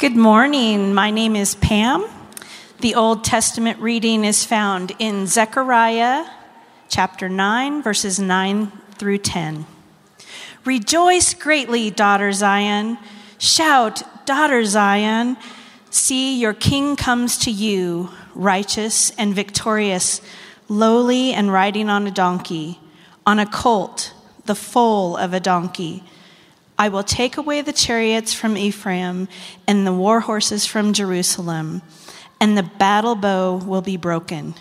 Good morning. My name is Pam. The Old Testament reading is found in Zechariah chapter 9, verses 9 through 10. Rejoice greatly, daughter Zion. Shout, daughter Zion. See, your king comes to you, righteous and victorious, lowly and riding on a donkey, on a colt, the foal of a donkey I will take away the chariots from Ephraim and the war horses from Jerusalem, and the battle bow will be broken.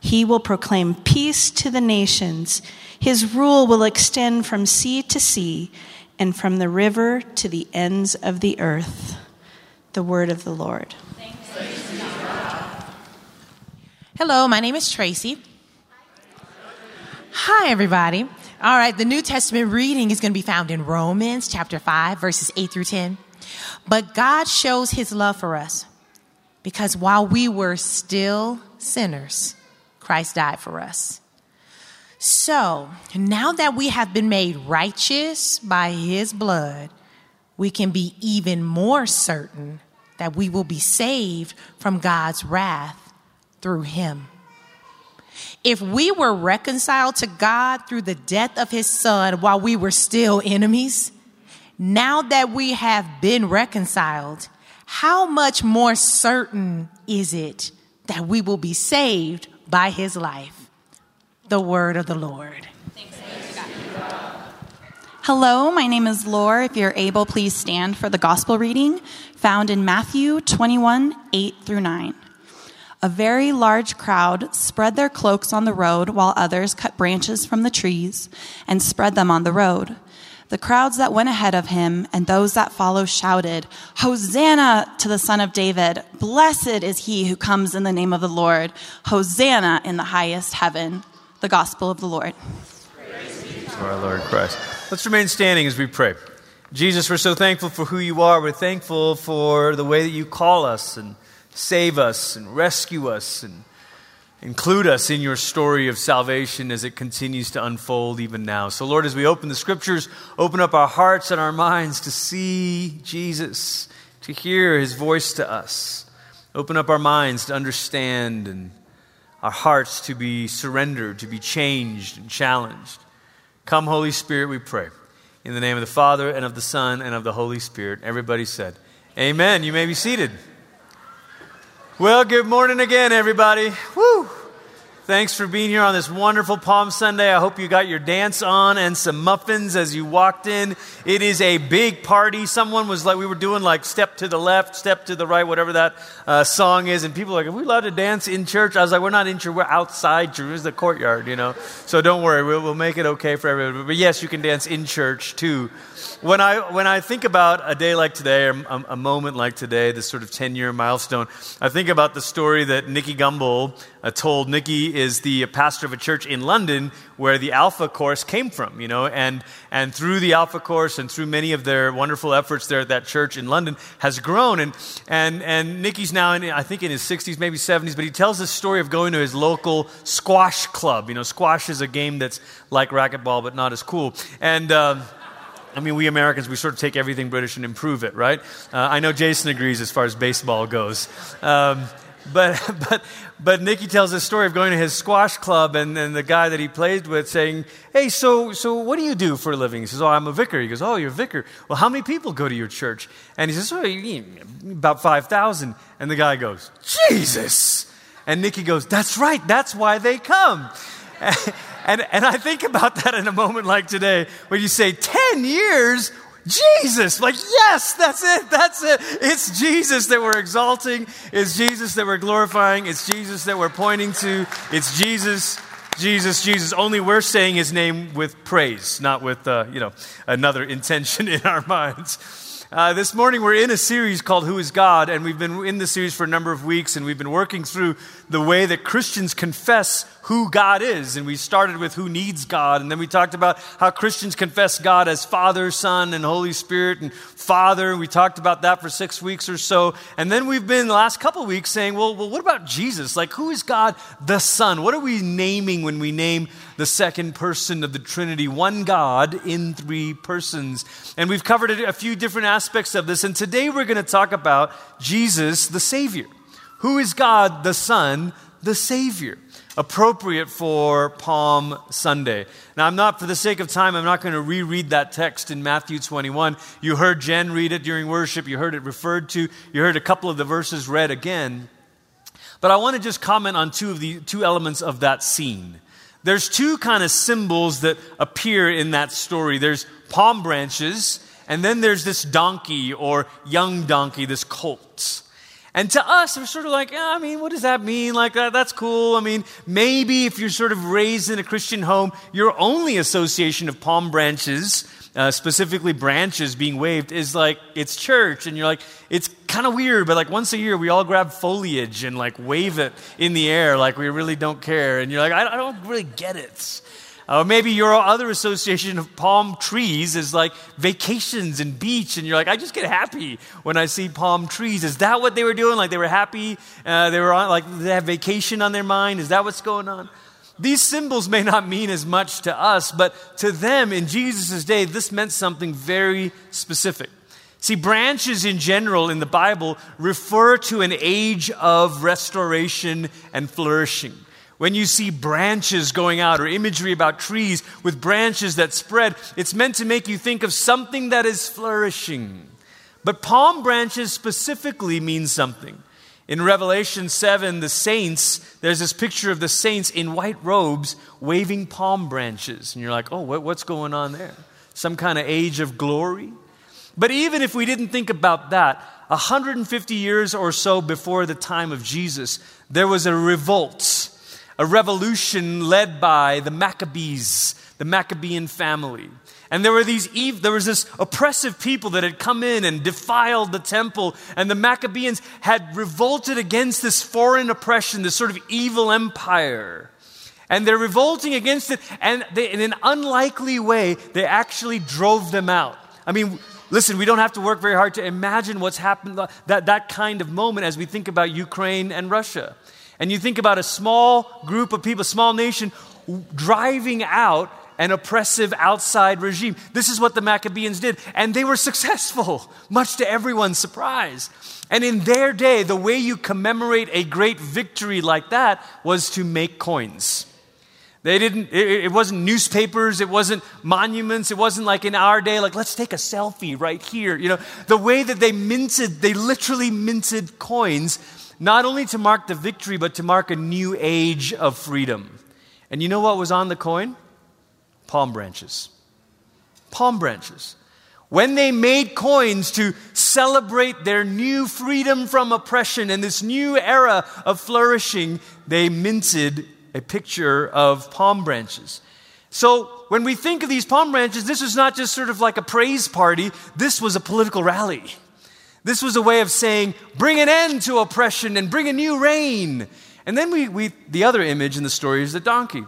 He will proclaim peace to the nations. His rule will extend from sea to sea and from the river to the ends of the earth. The word of the Lord. Hello, my name is Tracy. Hi, everybody. All right, the New Testament reading is going to be found in Romans chapter 5, verses 8 through 10. But God shows his love for us because while we were still sinners, Christ died for us. So now that we have been made righteous by his blood, we can be even more certain that we will be saved from God's wrath through him. If we were reconciled to God through the death of his son while we were still enemies, now that we have been reconciled, how much more certain is it that we will be saved by his life? The word of the Lord. Hello, my name is Lore. If you're able, please stand for the gospel reading found in Matthew 21 8 through 9. A very large crowd spread their cloaks on the road, while others cut branches from the trees and spread them on the road. The crowds that went ahead of him and those that followed shouted, Hosanna to the Son of David! Blessed is he who comes in the name of the Lord! Hosanna in the highest heaven! The gospel of the Lord. Praise To our Lord Christ. Let's remain standing as we pray. Jesus, we're so thankful for who you are. We're thankful for the way that you call us and save us and rescue us and include us in your story of salvation as it continues to unfold even now. So, Lord, as we open the scriptures, open up our hearts and our minds to see Jesus, to hear his voice to us. Open up our minds to understand and our hearts to be surrendered, to be changed and challenged. Come, Holy Spirit, we pray. In the name of the Father, and of the Son, and of the Holy Spirit. Everybody said, Amen. You may be seated. Well, good morning again, everybody. Woo! Thanks for being here on this wonderful Palm Sunday. I hope you got your dance on and some muffins as you walked in. It is a big party. Someone was like, we were doing like step to the left, step to the right, whatever that uh, song is. And people are like, are we allowed to dance in church? I was like, we're not in church, we're outside church. It's the courtyard, you know. So don't worry, we'll, we'll make it okay for everybody. But yes, you can dance in church too when I, when I think about a day like today, or a, a moment like today, this sort of 10 year milestone, I think about the story that Nicky Gumbel told. Nicky is the pastor of a church in London where the Alpha Course came from, you know, and, and through the Alpha Course and through many of their wonderful efforts there at that church in London has grown. And, and, and Nicky's now, in, I think, in his 60s, maybe 70s, but he tells the story of going to his local squash club. You know, squash is a game that's like racquetball, but not as cool. And, uh, I mean, we Americans, we sort of take everything British and improve it, right? Uh, I know Jason agrees as far as baseball goes. Um, but, but, but Nicky tells this story of going to his squash club and, and the guy that he played with saying, Hey, so, so what do you do for a living? He says, Oh, I'm a vicar. He goes, Oh, you're a vicar. Well, how many people go to your church? And he says, Oh, about 5,000. And the guy goes, Jesus. And Nicky goes, That's right. That's why they come. And, and I think about that in a moment like today when you say 10 years, Jesus. Like, yes, that's it. That's it. It's Jesus that we're exalting. It's Jesus that we're glorifying. It's Jesus that we're pointing to. It's Jesus, Jesus, Jesus. Only we're saying his name with praise, not with, uh, you know, another intention in our minds. Uh, this morning, we're in a series called Who is God, and we've been in the series for a number of weeks, and we've been working through the way that Christians confess who God is. And we started with who needs God, and then we talked about how Christians confess God as Father, Son, and Holy Spirit, and Father. We talked about that for six weeks or so. And then we've been the last couple weeks saying, well, well, what about Jesus? Like, who is God the Son? What are we naming when we name the second person of the Trinity, one God in three persons. And we've covered a few different aspects of this, and today we're going to talk about Jesus, the Savior. Who is God, the Son, the Savior? Appropriate for Palm Sunday. Now, I'm not, for the sake of time, I'm not going to reread that text in Matthew 21. You heard Jen read it during worship, you heard it referred to, you heard a couple of the verses read again. But I want to just comment on two of the two elements of that scene. There's two kind of symbols that appear in that story. There's palm branches, and then there's this donkey or young donkey, this colt. And to us, we're sort of like, yeah, I mean, what does that mean? Like, that, that's cool. I mean, maybe if you're sort of raised in a Christian home, your only association of palm branches uh, specifically branches being waved, is like it's church, and you're like, it's kind of weird, but like once a year we all grab foliage and like wave it in the air like we really don't care, and you're like, I, I don't really get it. Or maybe your other association of palm trees is like vacations and beach, and you're like, I just get happy when I see palm trees. Is that what they were doing? Like they were happy? Uh, they were on, like they have vacation on their mind? Is that what's going on? These symbols may not mean as much to us, but to them in Jesus' day, this meant something very specific. See, branches in general in the Bible refer to an age of restoration and flourishing. When you see branches going out or imagery about trees with branches that spread, it's meant to make you think of something that is flourishing. But palm branches specifically mean something. In Revelation 7, the saints, there's this picture of the saints in white robes waving palm branches. And you're like, oh, what's going on there? Some kind of age of glory? But even if we didn't think about that, 150 years or so before the time of Jesus, there was a revolt, a revolution led by the Maccabees, the Maccabean family. And there were these there was this oppressive people that had come in and defiled the temple, and the Maccabees had revolted against this foreign oppression, this sort of evil empire. And they're revolting against it, and they, in an unlikely way, they actually drove them out. I mean, listen, we don't have to work very hard to imagine what's happened, that, that kind of moment as we think about Ukraine and Russia. And you think about a small group of people, a small nation, driving out an oppressive outside regime. This is what the Maccabees did, and they were successful, much to everyone's surprise. And in their day, the way you commemorate a great victory like that was to make coins. They didn't, it, it, wasn't newspapers, it wasn't monuments, it wasn't like in our day, like, let's take a selfie right here. You know, the way that they minted, they literally minted coins, not only to mark the victory, but to mark a new age of freedom. And you know what was on the coin? palm branches. Palm branches. When they made coins to celebrate their new freedom from oppression and this new era of flourishing, they minted a picture of palm branches. So when we think of these palm branches, this was not just sort of like a praise party, this was a political rally. This was a way of saying, bring an end to oppression and bring a new reign. And then we, we the other image in the story is the donkey.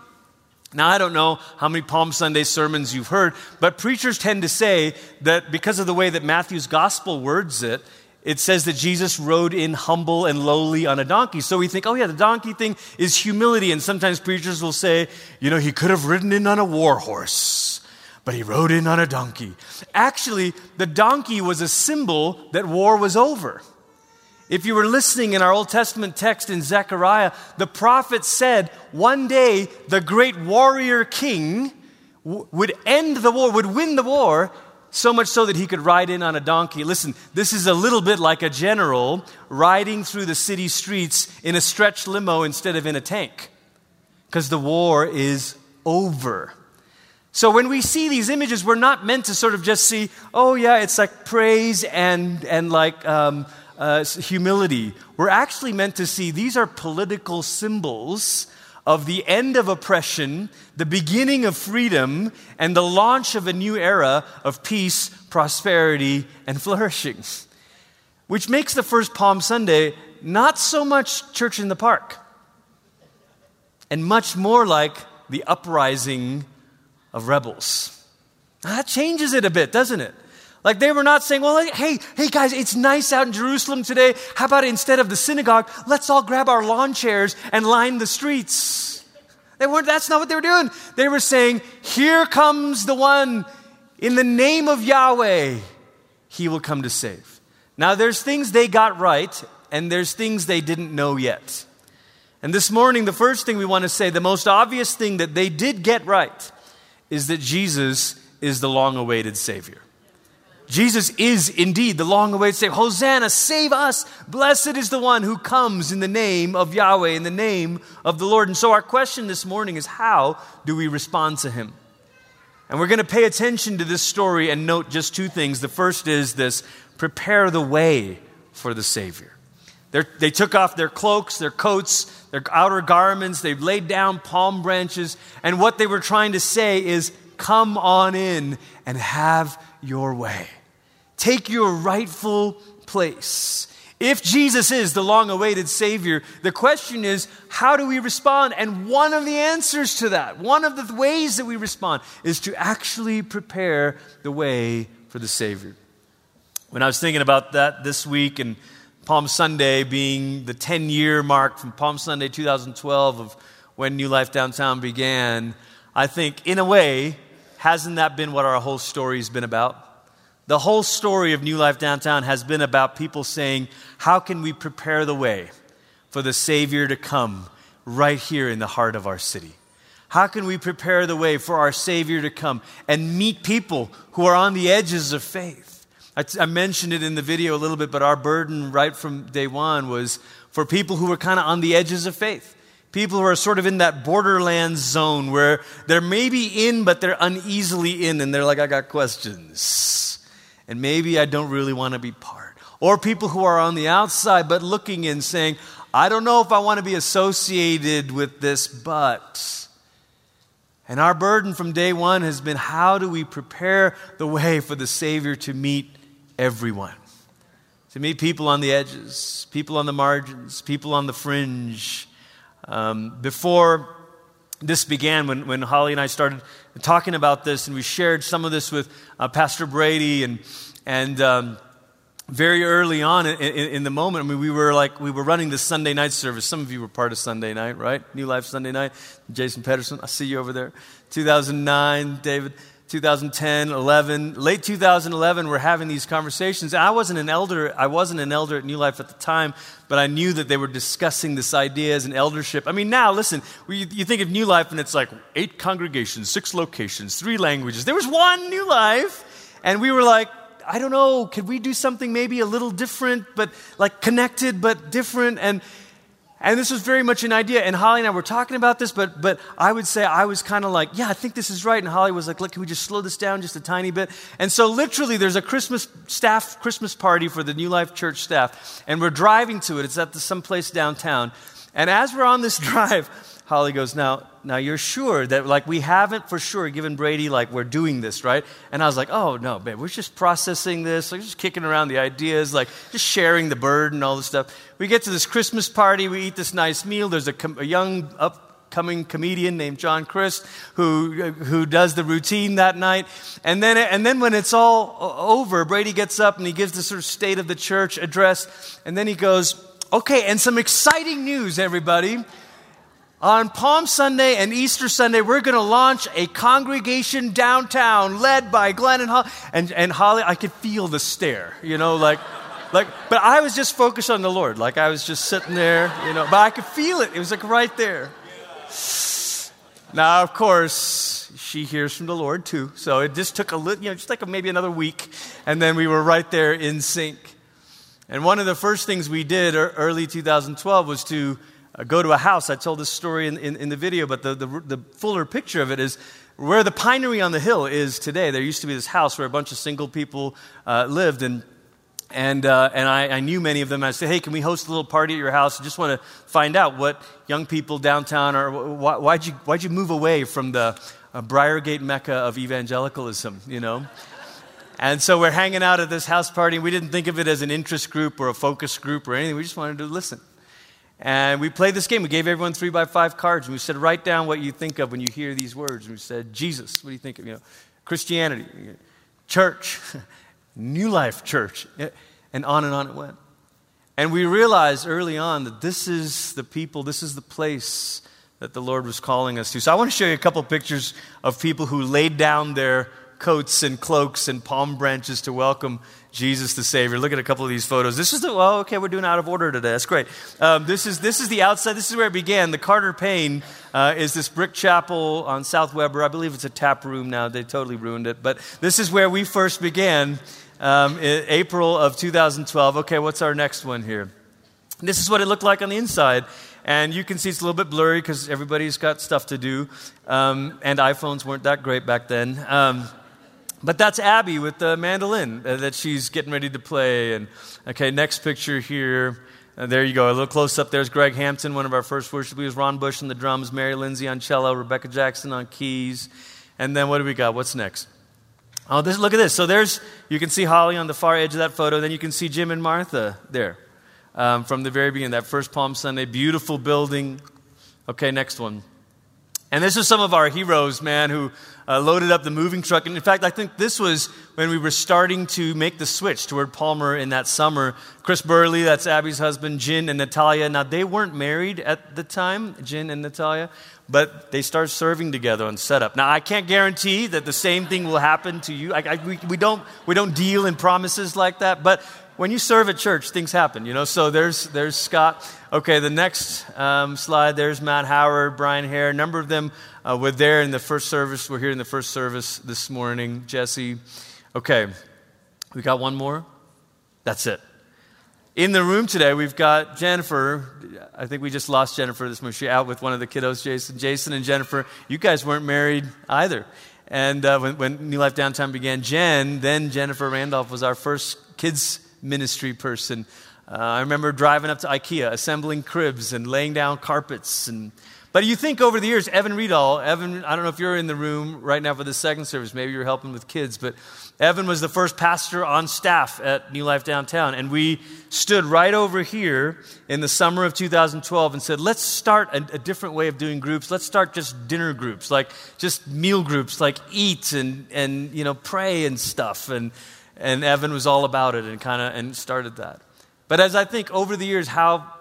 Now, I don't know how many Palm Sunday sermons you've heard, but preachers tend to say that because of the way that Matthew's gospel words it, it says that Jesus rode in humble and lowly on a donkey. So we think, oh, yeah, the donkey thing is humility. And sometimes preachers will say, you know, he could have ridden in on a war horse, but he rode in on a donkey. Actually, the donkey was a symbol that war was over. If you were listening in our Old Testament text in Zechariah, the prophet said one day the great warrior king w- would end the war, would win the war, so much so that he could ride in on a donkey. Listen, this is a little bit like a general riding through the city streets in a stretch limo instead of in a tank, because the war is over. So when we see these images, we're not meant to sort of just see, oh yeah, it's like praise and and like um, uh, humility. We're actually meant to see these are political symbols of the end of oppression, the beginning of freedom, and the launch of a new era of peace, prosperity, and flourishing. Which makes the first Palm Sunday not so much church in the park, and much more like the uprising of rebels. That changes it a bit, doesn't it? Like they were not saying, well, hey, hey guys, it's nice out in Jerusalem today. How about instead of the synagogue, let's all grab our lawn chairs and line the streets? They weren't, that's not what they were doing. They were saying, Here comes the one in the name of Yahweh, he will come to save. Now, there's things they got right, and there's things they didn't know yet. And this morning, the first thing we want to say, the most obvious thing that they did get right, is that Jesus is the long awaited Savior. Jesus is indeed the long awaited Savior. Hosanna, save us. Blessed is the one who comes in the name of Yahweh, in the name of the Lord. And so, our question this morning is how do we respond to Him? And we're going to pay attention to this story and note just two things. The first is this prepare the way for the Savior. They're, they took off their cloaks, their coats, their outer garments, they've laid down palm branches, and what they were trying to say is, Come on in and have your way. Take your rightful place. If Jesus is the long awaited Savior, the question is, how do we respond? And one of the answers to that, one of the ways that we respond, is to actually prepare the way for the Savior. When I was thinking about that this week and Palm Sunday being the 10 year mark from Palm Sunday 2012 of when New Life Downtown began, I think, in a way, hasn't that been what our whole story's been about? The whole story of New Life Downtown has been about people saying, How can we prepare the way for the Savior to come right here in the heart of our city? How can we prepare the way for our Savior to come and meet people who are on the edges of faith? I, t- I mentioned it in the video a little bit, but our burden right from day one was for people who were kind of on the edges of faith. People who are sort of in that borderland zone where they're maybe in, but they're uneasily in, and they're like, I got questions and maybe I don't really want to be part. Or people who are on the outside but looking in saying, I don't know if I want to be associated with this, but. And our burden from day one has been how do we prepare the way for the Savior to meet everyone? To meet people on the edges, people on the margins, people on the fringe. Um, before this began, when, when Holly and I started talking about this, and we shared some of this with uh, Pastor Brady, and, and um, very early on in, in, in, the moment, I mean, we were like, we were running the Sunday night service. Some of you were part of Sunday night, right? New Life Sunday night. Jason Pedersen, I see you over there. 2009, David. 2010, 11, late 2011, we're having these conversations. I wasn't an elder. I wasn't an elder at New Life at the time, but I knew that they were discussing this idea as an eldership. I mean, now listen, you think of New Life and it's like eight congregations, six locations, three languages. There was one New Life, and we were like, I don't know, could we do something maybe a little different, but like connected but different? And and this was very much an idea. And Holly and I were talking about this, but, but I would say I was kind of like, yeah, I think this is right. And Holly was like, look, can we just slow this down just a tiny bit? And so literally there's a Christmas staff, Christmas party for the New Life Church staff. And we're driving to it. It's at the, some place downtown. And as we're on this drive, Holly goes, now, now you're sure that like we haven't for sure given Brady like we're doing this, right? And I was like, oh no, babe, we're just processing this, like just kicking around the ideas, like just sharing the burden, all this stuff. We get to this Christmas party, we eat this nice meal. There's a, com- a young upcoming comedian named John Crist who who does the routine that night. And then and then when it's all over, Brady gets up and he gives the sort of state of the church address, and then he goes, okay, and some exciting news, everybody. On Palm Sunday and Easter Sunday, we're going to launch a congregation downtown led by Glenn and Holly. And, and Holly, I could feel the stare, you know, like, like, but I was just focused on the Lord. Like I was just sitting there, you know, but I could feel it. It was like right there. Now, of course, she hears from the Lord too. So it just took a little, you know, just like a, maybe another week. And then we were right there in sync. And one of the first things we did early 2012 was to go to a house. I told this story in, in, in the video, but the, the, the, fuller picture of it is where the pinery on the hill is today. There used to be this house where a bunch of single people uh, lived, and, and, uh, and I, I, knew many of them. I said, hey, can we host a little party at your house? I just want to find out what young people downtown are. Why, why'd, you, why'd you move away from the uh, Briargate mecca of evangelicalism, you know? And so we're hanging out at this house party. We didn't think of it as an interest group or a focus group or anything. We just wanted to listen. And we played this game. We gave everyone three by five cards, and we said, write down what you think of when you hear these words. And we said, Jesus, what do you think of? You know, Christianity, church, New Life Church, and on and on it went. And we realized early on that this is the people, this is the place that the Lord was calling us to. So I want to show you a couple pictures of people who laid down their coats and cloaks and palm branches to welcome Jesus the Savior. Look at a couple of these photos. This is the, well, okay, we're doing out of order today. That's great. Um, this, is, this is the outside. This is where it began. The Carter Payne uh, is this brick chapel on South Weber. I believe it's a tap room now. They totally ruined it. But this is where we first began um, in April of 2012. Okay, what's our next one here? This is what it looked like on the inside. And you can see it's a little bit blurry because everybody's got stuff to do. Um, and iPhones weren't that great back then. Um, but that's Abby with the mandolin uh, that she's getting ready to play. And okay, next picture here. Uh, there you go. A little close up. There's Greg Hampton, one of our first worship leaders. Ron Bush on the drums. Mary Lindsay on cello. Rebecca Jackson on keys. And then what do we got? What's next? Oh, this, look at this. So there's, you can see Holly on the far edge of that photo. Then you can see Jim and Martha there um, from the very beginning, that first Palm Sunday. Beautiful building. Okay, next one. And this is some of our heroes, man, who uh, loaded up the moving truck. And in fact, I think this was when we were starting to make the switch toward Palmer in that summer. Chris Burley, that's Abby's husband, Jin and Natalia. Now, they weren't married at the time, Jin and Natalia, but they started serving together on setup. Now, I can't guarantee that the same thing will happen to you. I, I, we, we, don't, we don't deal in promises like that, but when you serve at church, things happen, you know. So there's, there's Scott. Okay, the next um, slide, there's Matt Howard, Brian Hare. A number of them uh, were there in the first service. We're here in the first service this morning. Jesse. Okay, we got one more. That's it. In the room today, we've got Jennifer. I think we just lost Jennifer this morning. She's out with one of the kiddos, Jason. Jason and Jennifer, you guys weren't married either. And uh, when, when New Life Downtown began, Jen, then Jennifer Randolph was our first kids ministry person. Uh, I remember driving up to IKEA, assembling cribs and laying down carpets. And, but you think over the years, Evan Riedel, Evan, I don't know if you're in the room right now for the second service, maybe you're helping with kids, but Evan was the first pastor on staff at New Life Downtown. And we stood right over here in the summer of 2012 and said, let's start a, a different way of doing groups. Let's start just dinner groups, like just meal groups, like eat and, and you know, pray and stuff. And, and Evan was all about it and kind of and started that. But as I think over the years how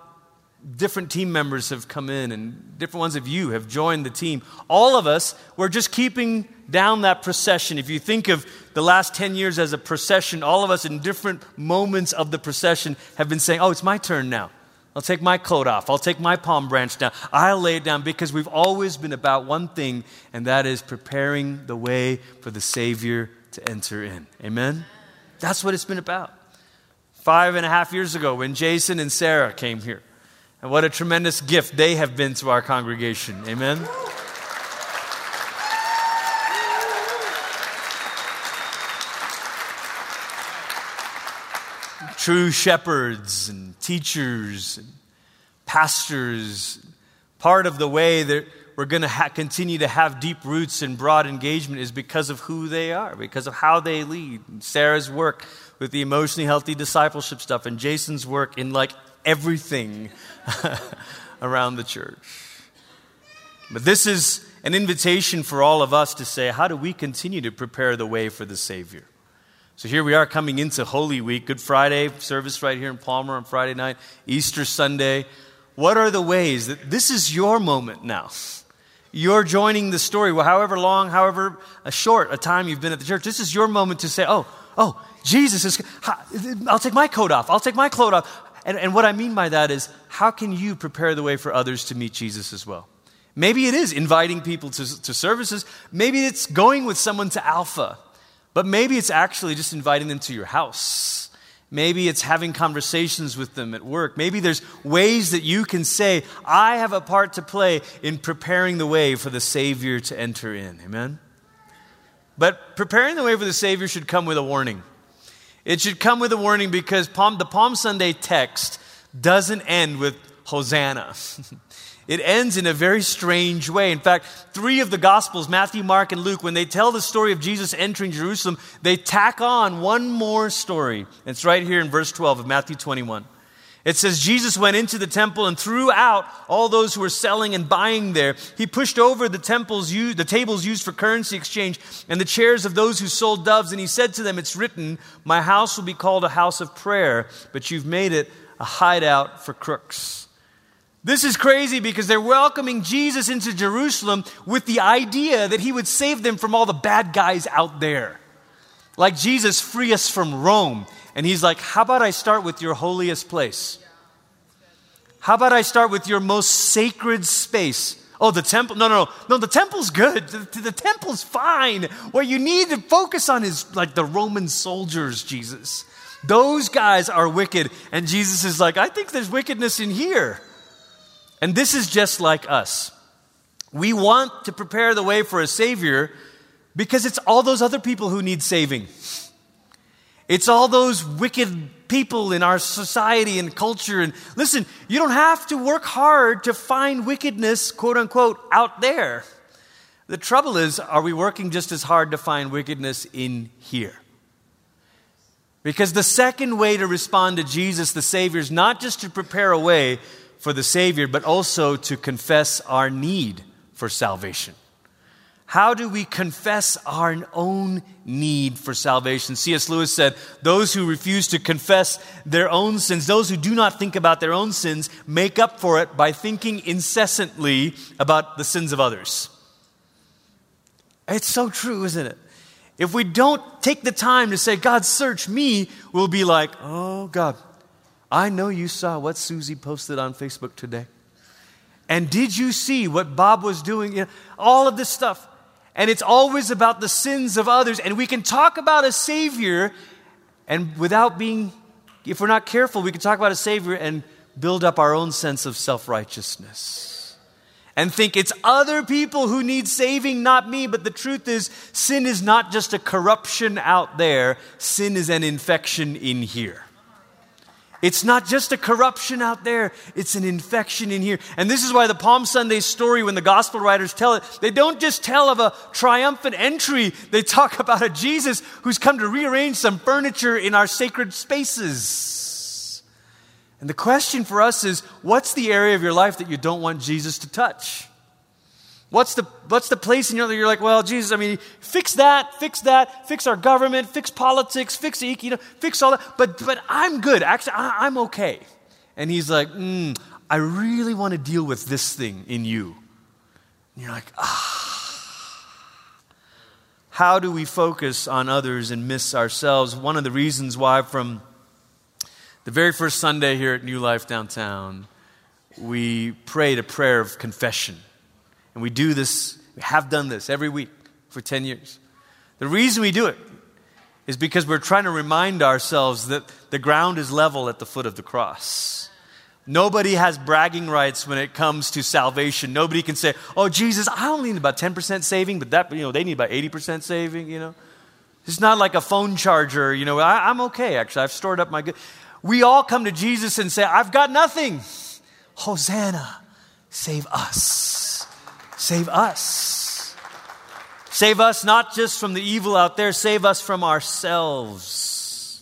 different team members have come in and different ones of you have joined the team, all of us we're just keeping down that procession. If you think of the last 10 years as a procession, all of us in different moments of the procession have been saying, "Oh, it's my turn now." I'll take my coat off. I'll take my palm branch down. I'll lay it down because we've always been about one thing, and that is preparing the way for the Savior to enter in. Amen? That's what it's been about. Five and a half years ago, when Jason and Sarah came here, and what a tremendous gift they have been to our congregation. Amen. True shepherds and teachers and pastors, part of the way that we're going to ha- continue to have deep roots and broad engagement is because of who they are, because of how they lead. Sarah's work with the emotionally healthy discipleship stuff, and Jason's work in like everything around the church. But this is an invitation for all of us to say, how do we continue to prepare the way for the Savior? So here we are coming into Holy Week, Good Friday service right here in Palmer on Friday night, Easter Sunday. What are the ways that this is your moment now? You're joining the story, well, however long, however uh, short a time you've been at the church. This is your moment to say, oh, oh, Jesus is, I'll take my coat off. I'll take my coat off. And, and what I mean by that is, how can you prepare the way for others to meet Jesus as well? Maybe it is inviting people to, to services. Maybe it's going with someone to Alpha. But maybe it's actually just inviting them to your house Maybe it's having conversations with them at work. Maybe there's ways that you can say, I have a part to play in preparing the way for the Savior to enter in. Amen? But preparing the way for the Savior should come with a warning. It should come with a warning because Palm, the Palm Sunday text doesn't end with Hosanna. It ends in a very strange way. In fact, three of the Gospels, Matthew, Mark, and Luke, when they tell the story of Jesus entering Jerusalem, they tack on one more story. It's right here in verse 12 of Matthew 21. It says, Jesus went into the temple and threw out all those who were selling and buying there. He pushed over the, temples used, the tables used for currency exchange and the chairs of those who sold doves. And he said to them, It's written, My house will be called a house of prayer, but you've made it a hideout for crooks. This is crazy because they're welcoming Jesus into Jerusalem with the idea that he would save them from all the bad guys out there. Like Jesus, free us from Rome. And he's like, How about I start with your holiest place? How about I start with your most sacred space? Oh, the temple? No, no, no. No, the temple's good. The, the temple's fine. What you need to focus on is like the Roman soldiers, Jesus. Those guys are wicked. And Jesus is like, I think there's wickedness in here. And this is just like us. We want to prepare the way for a Savior because it's all those other people who need saving. It's all those wicked people in our society and culture. And listen, you don't have to work hard to find wickedness, quote unquote, out there. The trouble is, are we working just as hard to find wickedness in here? Because the second way to respond to Jesus, the Savior, is not just to prepare a way for the Savior, but also to confess our need for salvation. How do we confess our own need for salvation? C.S. Lewis said, Those who refuse to confess their own sins, those who do not think about their own sins, make up for it by thinking incessantly about the sins of others. It's so true, isn't it? If we don't take the time to say, God, search me, we'll be like, Oh, God, I know you saw what Susie posted on Facebook today. And did you see what Bob was doing? You know, all of this stuff and it's always about the sins of others. And we can talk about a Savior, and without being, if we're not careful, we can talk about a Savior and build up our own sense of self righteousness. And think it's other people who need saving, not me. But the truth is, sin is not just a corruption out there, sin is an infection in here. It's not just a corruption out there, it's an infection in here. And this is why the Palm Sunday story, when the gospel writers tell it, they don't just tell of a triumphant entry, they talk about a Jesus who's come to rearrange some furniture in our sacred spaces. And the question for us is what's the area of your life that you don't want Jesus to touch? What's the, what's the place in your life you're like, well, Jesus, I mean, fix that, fix that, fix our government, fix politics, fix the, you know, fix all that. But, but I'm good. Actually, I, am okay. And he's like, mm, I really want to deal with this thing in you. And you're like, ah. How do we focus on others and miss ourselves? One of the reasons why, from the very first Sunday here at New Life downtown, we prayed a prayer of confession. And we do this, we have done this every week for 10 years. The reason we do it is because we're trying to remind ourselves that the ground is level at the foot of the cross. Nobody has bragging rights when it comes to salvation. Nobody can say, "Oh, Jesus, I only need about 10% saving, but that, you know, they need about 80% saving, you know." It's not like a phone charger, you know, I, am okay actually. I've stored up my good. We all come to Jesus and say, "I've got nothing." Hosanna, save us. Save us. Save us not just from the evil out there, save us from ourselves.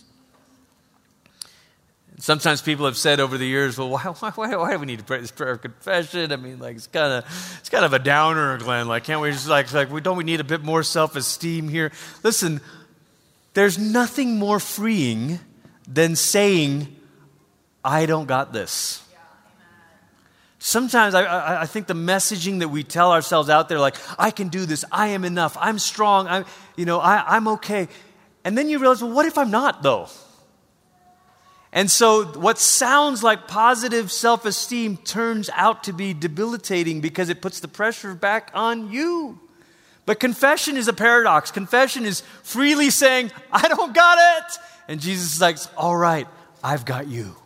Sometimes people have said over the years, well, why, why, why do we need to pray this prayer of confession? I mean, like, it's kind of, it's kind of a downer, Glenn. Like, can't we just, like, like we, don't we need a bit more self esteem here? Listen, there's nothing more freeing than saying, I don't got this. Sometimes I, I, think the messaging that we tell ourselves out there, like, I can do this, I am enough, I'm strong, I'm, you know, I, I'm okay. And then you realize, well, what if I'm not, though? And so, what sounds like positive self esteem turns out to be debilitating because it puts the pressure back on you. But confession is a paradox. Confession is freely saying, I don't got it. And Jesus is like, All right, I've got you.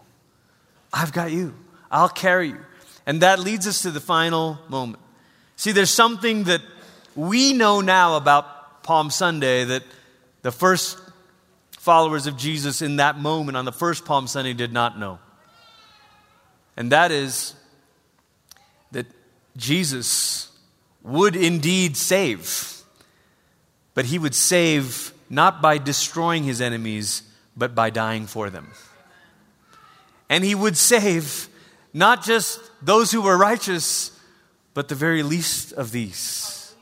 I've got you. I'll carry you. And that leads us to the final moment. See, there's something that we know now about Palm Sunday that the first followers of Jesus in that moment on the first Palm Sunday did not know. And that is that Jesus would indeed save, but he would save not by destroying his enemies, but by dying for them. And he would save not just those who were righteous, but the very least of these.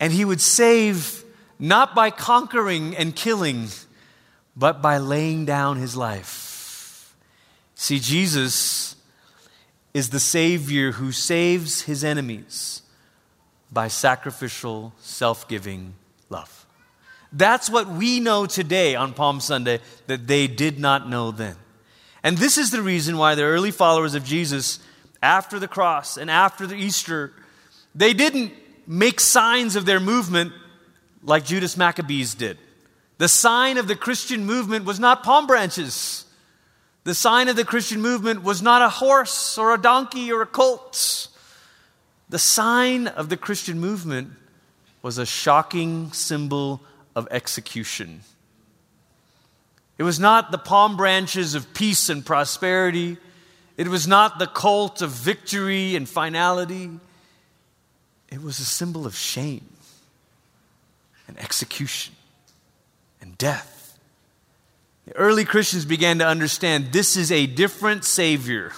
And he would save not by conquering and killing, but by laying down his life. See, Jesus is the Savior who saves his enemies by sacrificial, self giving love. That's what we know today on Palm Sunday that they did not know then. And this is the reason why the early followers of Jesus, after the cross and after the Easter, they didn't make signs of their movement like Judas Maccabeus did. The sign of the Christian movement was not palm branches. The sign of the Christian movement was not a horse or a donkey or a colt. The sign of the Christian movement was a shocking symbol of execution. It was not the palm branches of peace and prosperity. It was not the colt of victory and finality. It was a symbol of shame and execution and death. The early Christians began to understand this is a different Savior,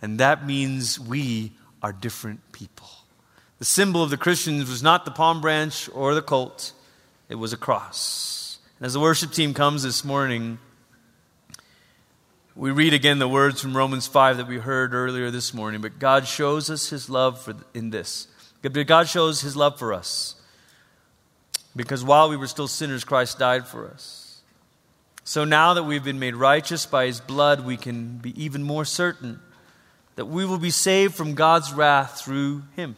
and that means we are different people. The symbol of the Christians was not the palm branch or the colt, it was a cross. As the worship team comes this morning, we read again the words from Romans 5 that we heard earlier this morning. But God shows us his love for, in this. God shows his love for us because while we were still sinners, Christ died for us. So now that we've been made righteous by his blood, we can be even more certain that we will be saved from God's wrath through him.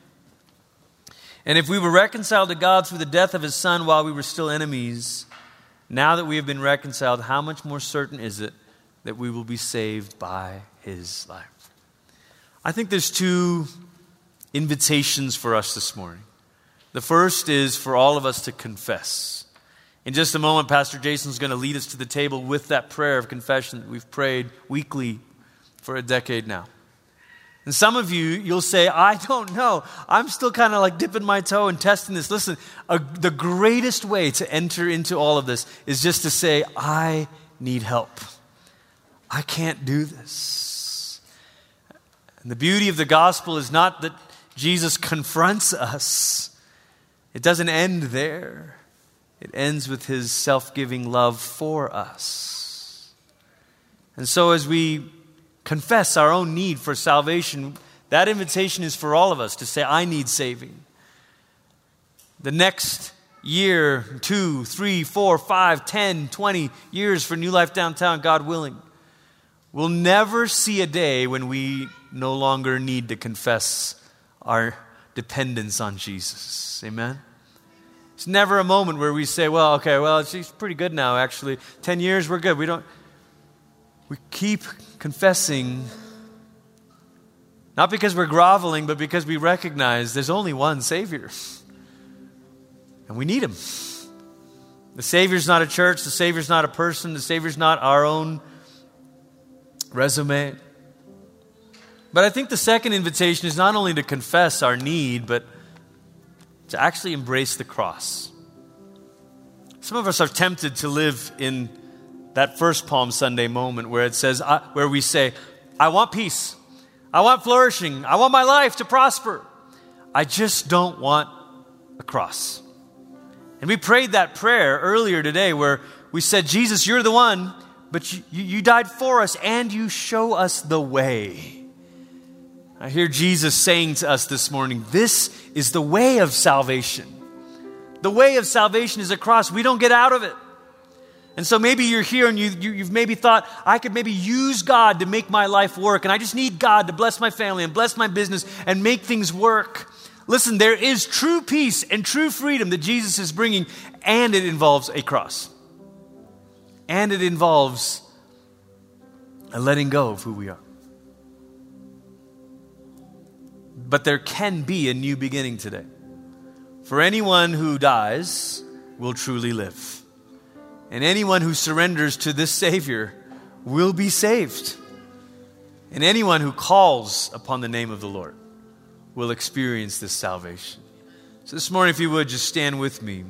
And if we were reconciled to God through the death of his son while we were still enemies, now that we have been reconciled, how much more certain is it that we will be saved by his life? I think there's two invitations for us this morning. The first is for all of us to confess. In just a moment, Pastor Jason is going to lead us to the table with that prayer of confession that we've prayed weekly for a decade now. And some of you, you'll say, I don't know. I'm still kind of like dipping my toe and testing this. Listen, a, the greatest way to enter into all of this is just to say, I need help. I can't do this. And the beauty of the gospel is not that Jesus confronts us, it doesn't end there, it ends with his self giving love for us. And so, as we confess our own need for salvation, that invitation is for all of us to say, I need saving. The next year, two, three, four, five, ten, twenty years for New Life Downtown, God willing, we'll never see a day when we no longer need to confess our dependence on Jesus. Amen? It's never a moment where we say, well, okay, well, she's pretty good now, actually. Ten years, we're good. We don't. We keep confessing, not because we're groveling, but because we recognize there's only one Savior. And we need Him. The Savior's not a church, the Savior's not a person, the Savior's not our own resume. But I think the second invitation is not only to confess our need, but to actually embrace the cross. Some of us are tempted to live in that first Palm Sunday moment where it says, where we say, I want peace. I want flourishing. I want my life to prosper. I just don't want a cross. And we prayed that prayer earlier today where we said, Jesus, you're the one, but you, you died for us and you show us the way. I hear Jesus saying to us this morning, This is the way of salvation. The way of salvation is a cross. We don't get out of it. And so maybe you're here and you, you, have maybe thought, I could maybe use God to make my life work, and I just need God to bless my family and bless my business and make things work. Listen, there is true peace and true freedom that Jesus is bringing, and it involves a cross. And it involves a letting go of who we are. But there can be a new beginning today. For anyone who dies will truly live. And anyone who surrenders to this Savior will be saved. And anyone who calls upon the name of the Lord will experience this salvation. So, this morning, if you would, just stand with me.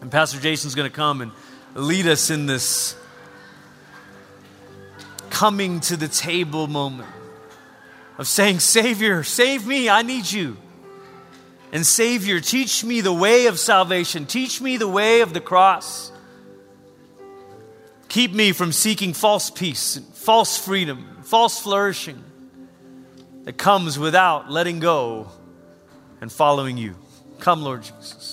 And Pastor Jason's going to come and lead us in this coming to the table moment of saying, Savior, save me, I need you. And Savior, teach me the way of salvation, teach me the way of the cross. Keep me from seeking false peace, false freedom, false flourishing. that comes without letting go and following you. Come, Lord Jesus.